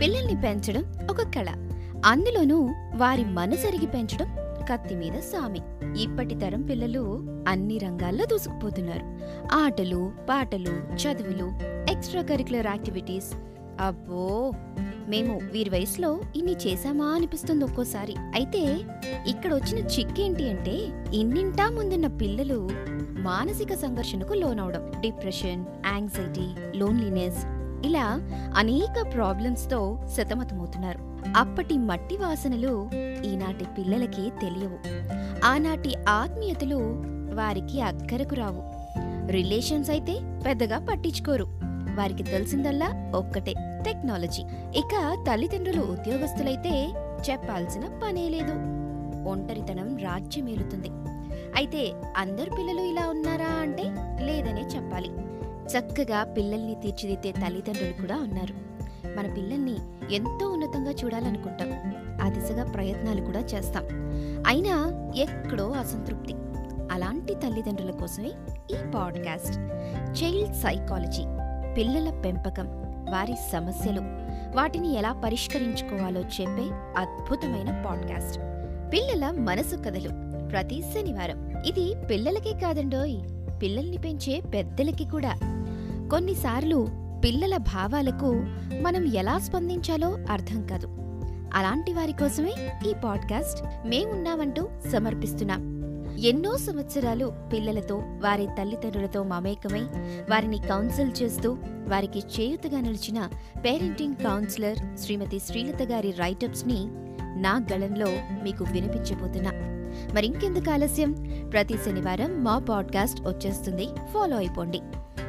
పిల్లల్ని పెంచడం ఒక కళ. అందులోనూ వారి మనసరిగి పెంచడం కత్తి మీద సామి. ఇప్పటి తరం పిల్లలు అన్ని రంగాల్లో దూసుకుపోతున్నారు. ఆటలు పాటలు చదువులు ఎక్స్ట్రా కరికులర్ యాక్టివిటీస్ అబ్బో! మేము వీరి వయసులో ఇన్ని చేశామా అనిపిస్తుంది ఒక్కోసారి. అయితే ఇక్కడ వచ్చిన చిక్కేంటి అంటే ఇన్నింటా ముందున్న పిల్లలు మానసిక సంఘర్షణకు లోనవడం. డిప్రెషన్ యాంగ్జైటీ లోన్లీనెస్ ఇలా అనేక ప్రాబ్లమ్స్తో సతమతమవుతున్నారు. అప్పటి మట్టి వాసనలు ఈనాటి పిల్లలకి తెలియవు. ఆనాటి ఆత్మీయతలు వారికి అక్కరకు రావు. రిలేషన్స్ అయితే పెద్దగా పట్టించుకోరు. వారికి తెలిసిందల్లా ఒక్కటే టెక్నాలజీ ఇక తల్లిదండ్రులు ఉద్యోగస్తులైతే చెప్పాల్సిన పనే లేదు. ఒంటరితనం రాజ్యమేలుతుంది. అయితే అందరు పిల్లలు ఇలా ఉన్నారా? చక్కగా పిల్లల్ని తీర్చిదిద్దే తల్లిదండ్రులు కూడా ఉన్నారు. మన పిల్లల్ని ఎంతో ఉన్నతంగా చూడాలనుకుంటాం. ఆ దిశగా ప్రయత్నాలు కూడా చేస్తాం. అయినా ఎక్కడో అసంతృప్తి. అలాంటి తల్లిదండ్రుల కోసమే ఈ పాడ్కాస్ట్. చైల్డ్ సైకాలజీ పిల్లల పెంపకం వారి సమస్యలు వాటిని ఎలా పరిష్కరించుకోవాలో చెప్పే అద్భుతమైన పాడ్కాస్ట్. పిల్లల మనసు కథలు ప్రతి శనివారం. ఇది పిల్లలకే కాదండోయ్ పిల్లల్ని పెంచే పెద్దలకి కూడా. కొన్నిసార్లు పిల్లల భావాలకు మనం ఎలా స్పందించాలో అర్థం కాదు. అలాంటి వారి కోసమే ఈ పాడ్కాస్ట్ మేమున్నామంటూ సమర్పిస్తున్నాం. ఎన్నో సంవత్సరాలు పిల్లలతో వారి తల్లిదండ్రులతో మమేకమై వారిని కౌన్సిల్ చేస్తూ వారికి చేయుతగా నిలిచిన పేరెంటింగ్ కౌన్సిలర్ శ్రీమతి శ్రీలత గారి రైటప్స్ని నా గళంలో మీకు వినిపించబోతున్నా. మరింకెందుకు ఆలస్యం? ప్రతి శనివారం మా పాడ్కాస్ట్ వచ్చేస్తుంది. ఫాలో అయిపోండి.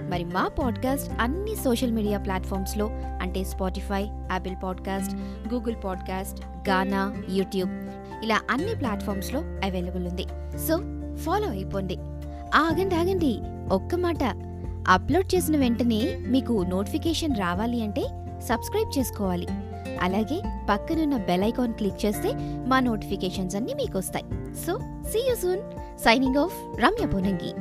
మరి మా పాడ్కాస్ట్ అన్ని సోషల్ మీడియా ప్లాట్ఫామ్స్లో అంటే Spotify Apple podcast Google podcast Gaana YouTube ఇలా అన్ని ప్లాట్ఫామ్స్లో అవైలబుల్ ఉంది. సో ఫాలో అయిపోండి. ఆగండి ఆగండి. ఒక్క మాట. అప్లోడ్ చేసిన వెంటనే మీకు నోటిఫికేషన్ రావాలి అంటే సబ్స్క్రైబ్ చేసుకోవాలి. అలాగే పక్కనున్న బెల్ ఐకాన్ క్లిక్ చేస్తే మా నోటిఫికేషన్స్ అన్ని మీకు వస్తాయి so see you soon signing off Ramya Punangi